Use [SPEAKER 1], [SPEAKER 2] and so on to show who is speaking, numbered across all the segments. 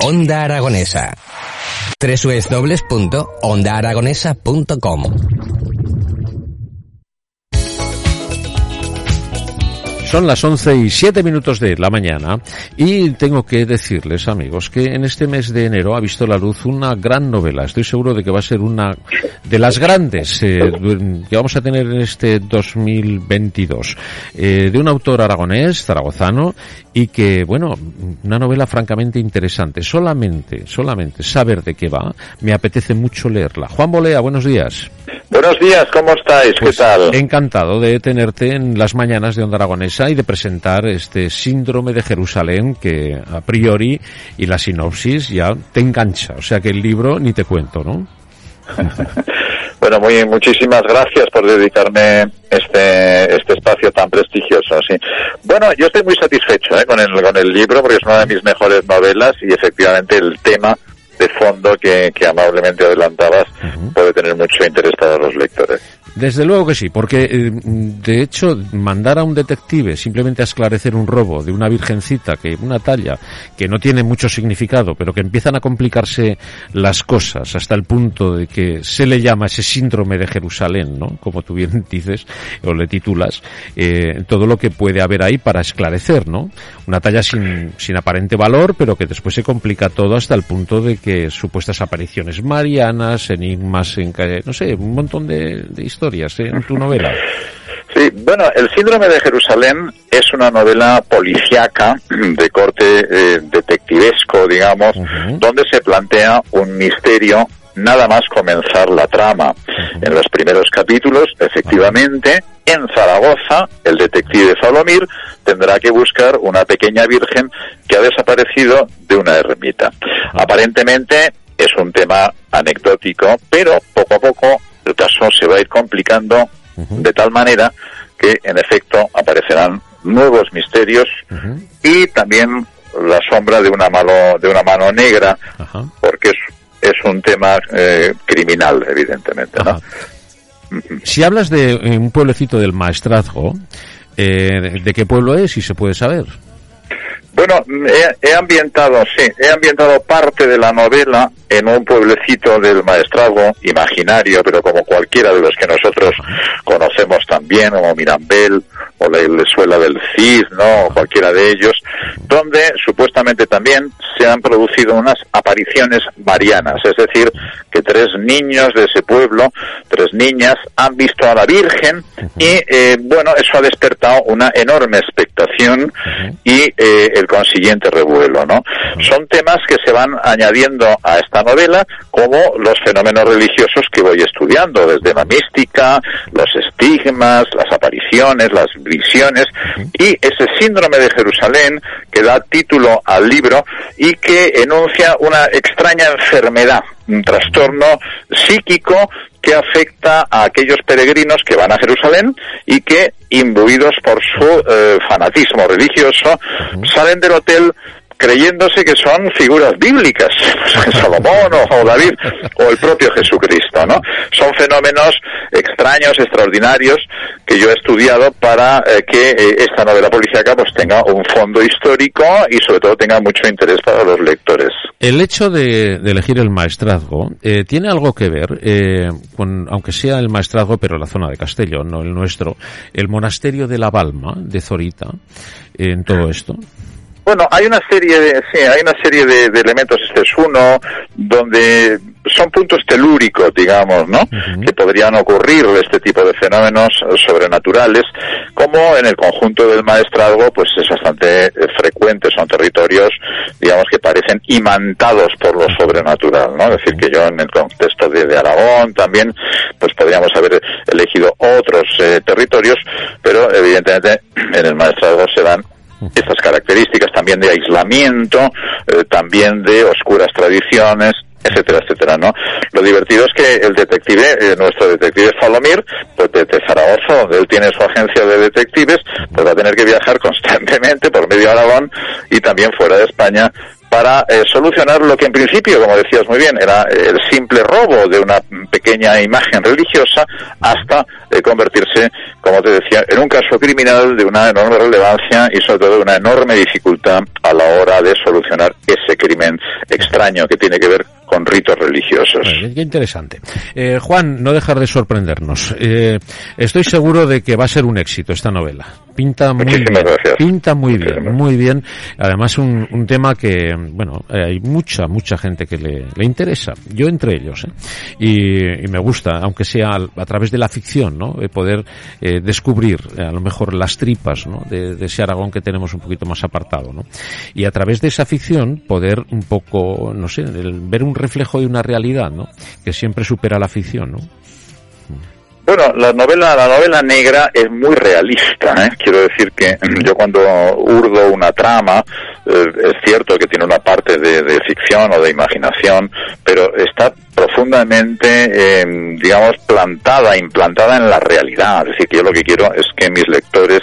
[SPEAKER 1] Onda Aragonesa. www.ondaaragonesa.com
[SPEAKER 2] Son las 11 y 7 minutos de la mañana y tengo que decirles, amigos, que en este mes de enero ha visto la luz una gran novela. Estoy seguro de que va a ser una de las grandes eh, que vamos a tener en este 2022. Eh, de un autor aragonés, zaragozano, y que, bueno, una novela francamente interesante. Solamente, solamente saber de qué va, me apetece mucho leerla. Juan Bolea, buenos días.
[SPEAKER 3] Buenos días, ¿cómo estáis?
[SPEAKER 2] Pues
[SPEAKER 3] ¿Qué tal?
[SPEAKER 2] Encantado de tenerte en las mañanas de Onda Aragonesa y de presentar este síndrome de Jerusalén que a priori y la sinopsis ya te engancha. O sea que el libro ni te cuento, ¿no?
[SPEAKER 3] bueno, muy muchísimas gracias por dedicarme este este espacio tan prestigioso. Sí. Bueno, yo estoy muy satisfecho ¿eh? con el con el libro porque es una de mis mejores novelas y efectivamente el tema de fondo que, que amablemente adelantabas puede tener mucho interés para los lectores.
[SPEAKER 2] Desde luego que sí, porque eh, de hecho mandar a un detective simplemente a esclarecer un robo de una virgencita, que una talla que no tiene mucho significado, pero que empiezan a complicarse las cosas hasta el punto de que se le llama ese síndrome de Jerusalén, ¿no? Como tú bien dices o le titulas, eh, todo lo que puede haber ahí para esclarecer, ¿no? Una talla sin, sin aparente valor, pero que después se complica todo hasta el punto de que supuestas apariciones marianas, enigmas, en, no sé, un montón de, de historias en tu novela.
[SPEAKER 3] Sí, bueno, El síndrome de Jerusalén es una novela policíaca de corte eh, detectivesco, digamos, uh -huh. donde se plantea un misterio nada más comenzar la trama. Uh -huh. En los primeros capítulos, efectivamente, en Zaragoza, el detective Salomir tendrá que buscar una pequeña virgen que ha desaparecido de una ermita. Aparentemente es un tema anecdótico, pero poco a poco el caso se va a ir complicando uh -huh. de tal manera que en efecto aparecerán nuevos misterios uh -huh. y también la sombra de una mano de una mano negra uh -huh. porque es, es un tema eh, criminal evidentemente ¿no?
[SPEAKER 2] si hablas de eh, un pueblecito del maestrazgo eh, de qué pueblo es si se puede saber
[SPEAKER 3] bueno, he, he, ambientado, sí, he ambientado parte de la novela en un pueblecito del maestrazgo imaginario, pero como cualquiera de los que nosotros conocemos también, como Mirambel o la Ilesuela del Cid, ¿no? O cualquiera de ellos, donde supuestamente también se han producido unas apariciones marianas, es decir, que tres niños de ese pueblo, tres niñas, han visto a la Virgen y, eh, bueno, eso ha despertado una enorme expectación y eh, el consiguiente revuelo, ¿no? Son temas que se van añadiendo a esta novela como los fenómenos religiosos que voy estudiando, desde la mística, los estigmas, las apariciones, las visiones y ese síndrome de Jerusalén que da título al libro y que enuncia una extraña enfermedad, un trastorno psíquico que afecta a aquellos peregrinos que van a Jerusalén y que, imbuidos por su eh, fanatismo religioso, salen del hotel creyéndose que son figuras bíblicas, Salomón o, David o el propio Jesucristo, ¿no? Son fenómenos extraños, extraordinarios que yo he estudiado para eh, que eh, esta novela policíaca pues tenga un fondo histórico y sobre todo tenga mucho interés para los lectores.
[SPEAKER 2] El hecho de, de elegir el maestrazgo eh, tiene algo que ver eh, con, aunque sea el maestrazgo, pero la zona de Castellón, no el nuestro, el monasterio de la Balma de Zorita en todo esto.
[SPEAKER 3] Bueno, hay una serie de, sí, hay una serie de, de, elementos, este es uno, donde son puntos telúricos, digamos, ¿no? Uh -huh. Que podrían ocurrir este tipo de fenómenos sobrenaturales, como en el conjunto del maestrazgo, pues es bastante frecuente, son territorios, digamos, que parecen imantados por lo sobrenatural, ¿no? Es decir, que yo en el contexto de, de Aragón también, pues podríamos haber elegido otros eh, territorios, pero evidentemente en el maestrazgo se dan estas características también de aislamiento, eh, también de oscuras tradiciones, etcétera, etcétera, ¿no? Lo divertido es que el detective, eh, nuestro detective Falomir, pues de, Zaragoza, donde él tiene su agencia de detectives, pues va a tener que viajar constantemente por medio Aragón y también fuera de España para eh, solucionar lo que en principio, como decías muy bien, era el simple robo de una pequeña imagen religiosa hasta eh, convertirse, como te decía, en un caso criminal de una enorme relevancia y sobre todo de una enorme dificultad a la hora de solucionar ese crimen extraño que tiene que ver con ritos religiosos.
[SPEAKER 2] qué interesante. Eh, Juan, no dejar de sorprendernos. Eh, estoy seguro de que va a ser un éxito esta novela. Pinta muy bien. Pinta muy bien, muy bien. Además, un, un tema que, bueno, eh, hay mucha, mucha gente que le, le interesa. Yo entre ellos. ¿eh? Y, y, me gusta, aunque sea a, través de la ficción, ¿no? poder eh, descubrir a lo mejor las tripas ¿no? de, de, ese Aragón que tenemos un poquito más apartado. ¿no? Y a través de esa ficción poder un poco, no sé, el, ver un reflejo de una realidad, ¿no? Que siempre supera la ficción, ¿no?
[SPEAKER 3] Bueno, la novela, la novela negra es muy realista, ¿eh? Quiero decir que yo cuando urdo una trama, eh, es cierto que tiene una parte de, de, ficción o de imaginación, pero está profundamente, eh, digamos, plantada, implantada en la realidad. Es decir, que yo lo que quiero es que mis lectores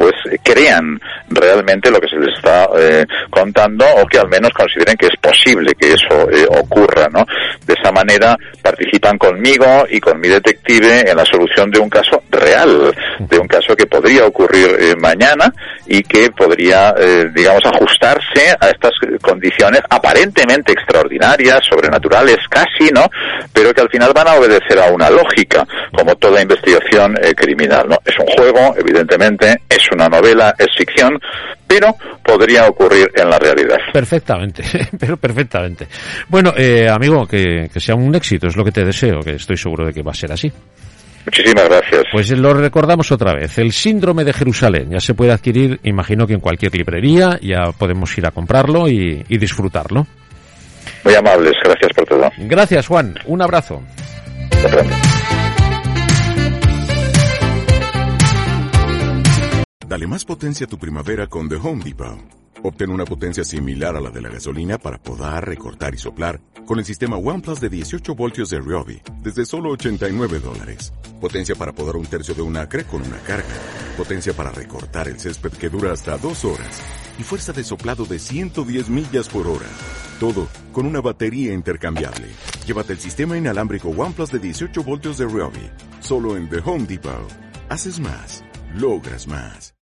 [SPEAKER 3] pues crean realmente lo que se les está eh, contando o que al menos consideren que es posible que eso eh, ocurra, ¿no? De esa manera participan conmigo y con mi detective en la solución de un caso real, de un caso que podría ocurrir eh, mañana y que podría, eh, digamos, ajustarse a estas condiciones aparentemente extraordinarias, sobrenaturales casi, ¿no? Pero que al final van a obedecer a una lógica, como toda investigación eh, criminal, ¿no? Es un juego, evidentemente, es una novela, es ficción, pero podría ocurrir en la realidad.
[SPEAKER 2] Perfectamente, pero perfectamente. Bueno, eh, amigo, que, que sea un éxito, es lo que te deseo, que estoy seguro de que va a ser así.
[SPEAKER 3] Muchísimas gracias.
[SPEAKER 2] Pues lo recordamos otra vez. El síndrome de Jerusalén ya se puede adquirir, imagino que en cualquier librería, ya podemos ir a comprarlo y, y disfrutarlo.
[SPEAKER 3] Muy amables, gracias por todo.
[SPEAKER 2] Gracias, Juan. Un abrazo.
[SPEAKER 4] Dale más potencia a tu primavera con The Home Depot. Obtén una potencia similar a la de la gasolina para podar, recortar y soplar con el sistema OnePlus de 18 voltios de Ryobi desde solo 89 dólares. Potencia para podar un tercio de un acre con una carga. Potencia para recortar el césped que dura hasta dos horas. Y fuerza de soplado de 110 millas por hora. Todo con una batería intercambiable. Llévate el sistema inalámbrico OnePlus de 18 voltios de Ryobi. Solo en The Home Depot. Haces más. Logras más.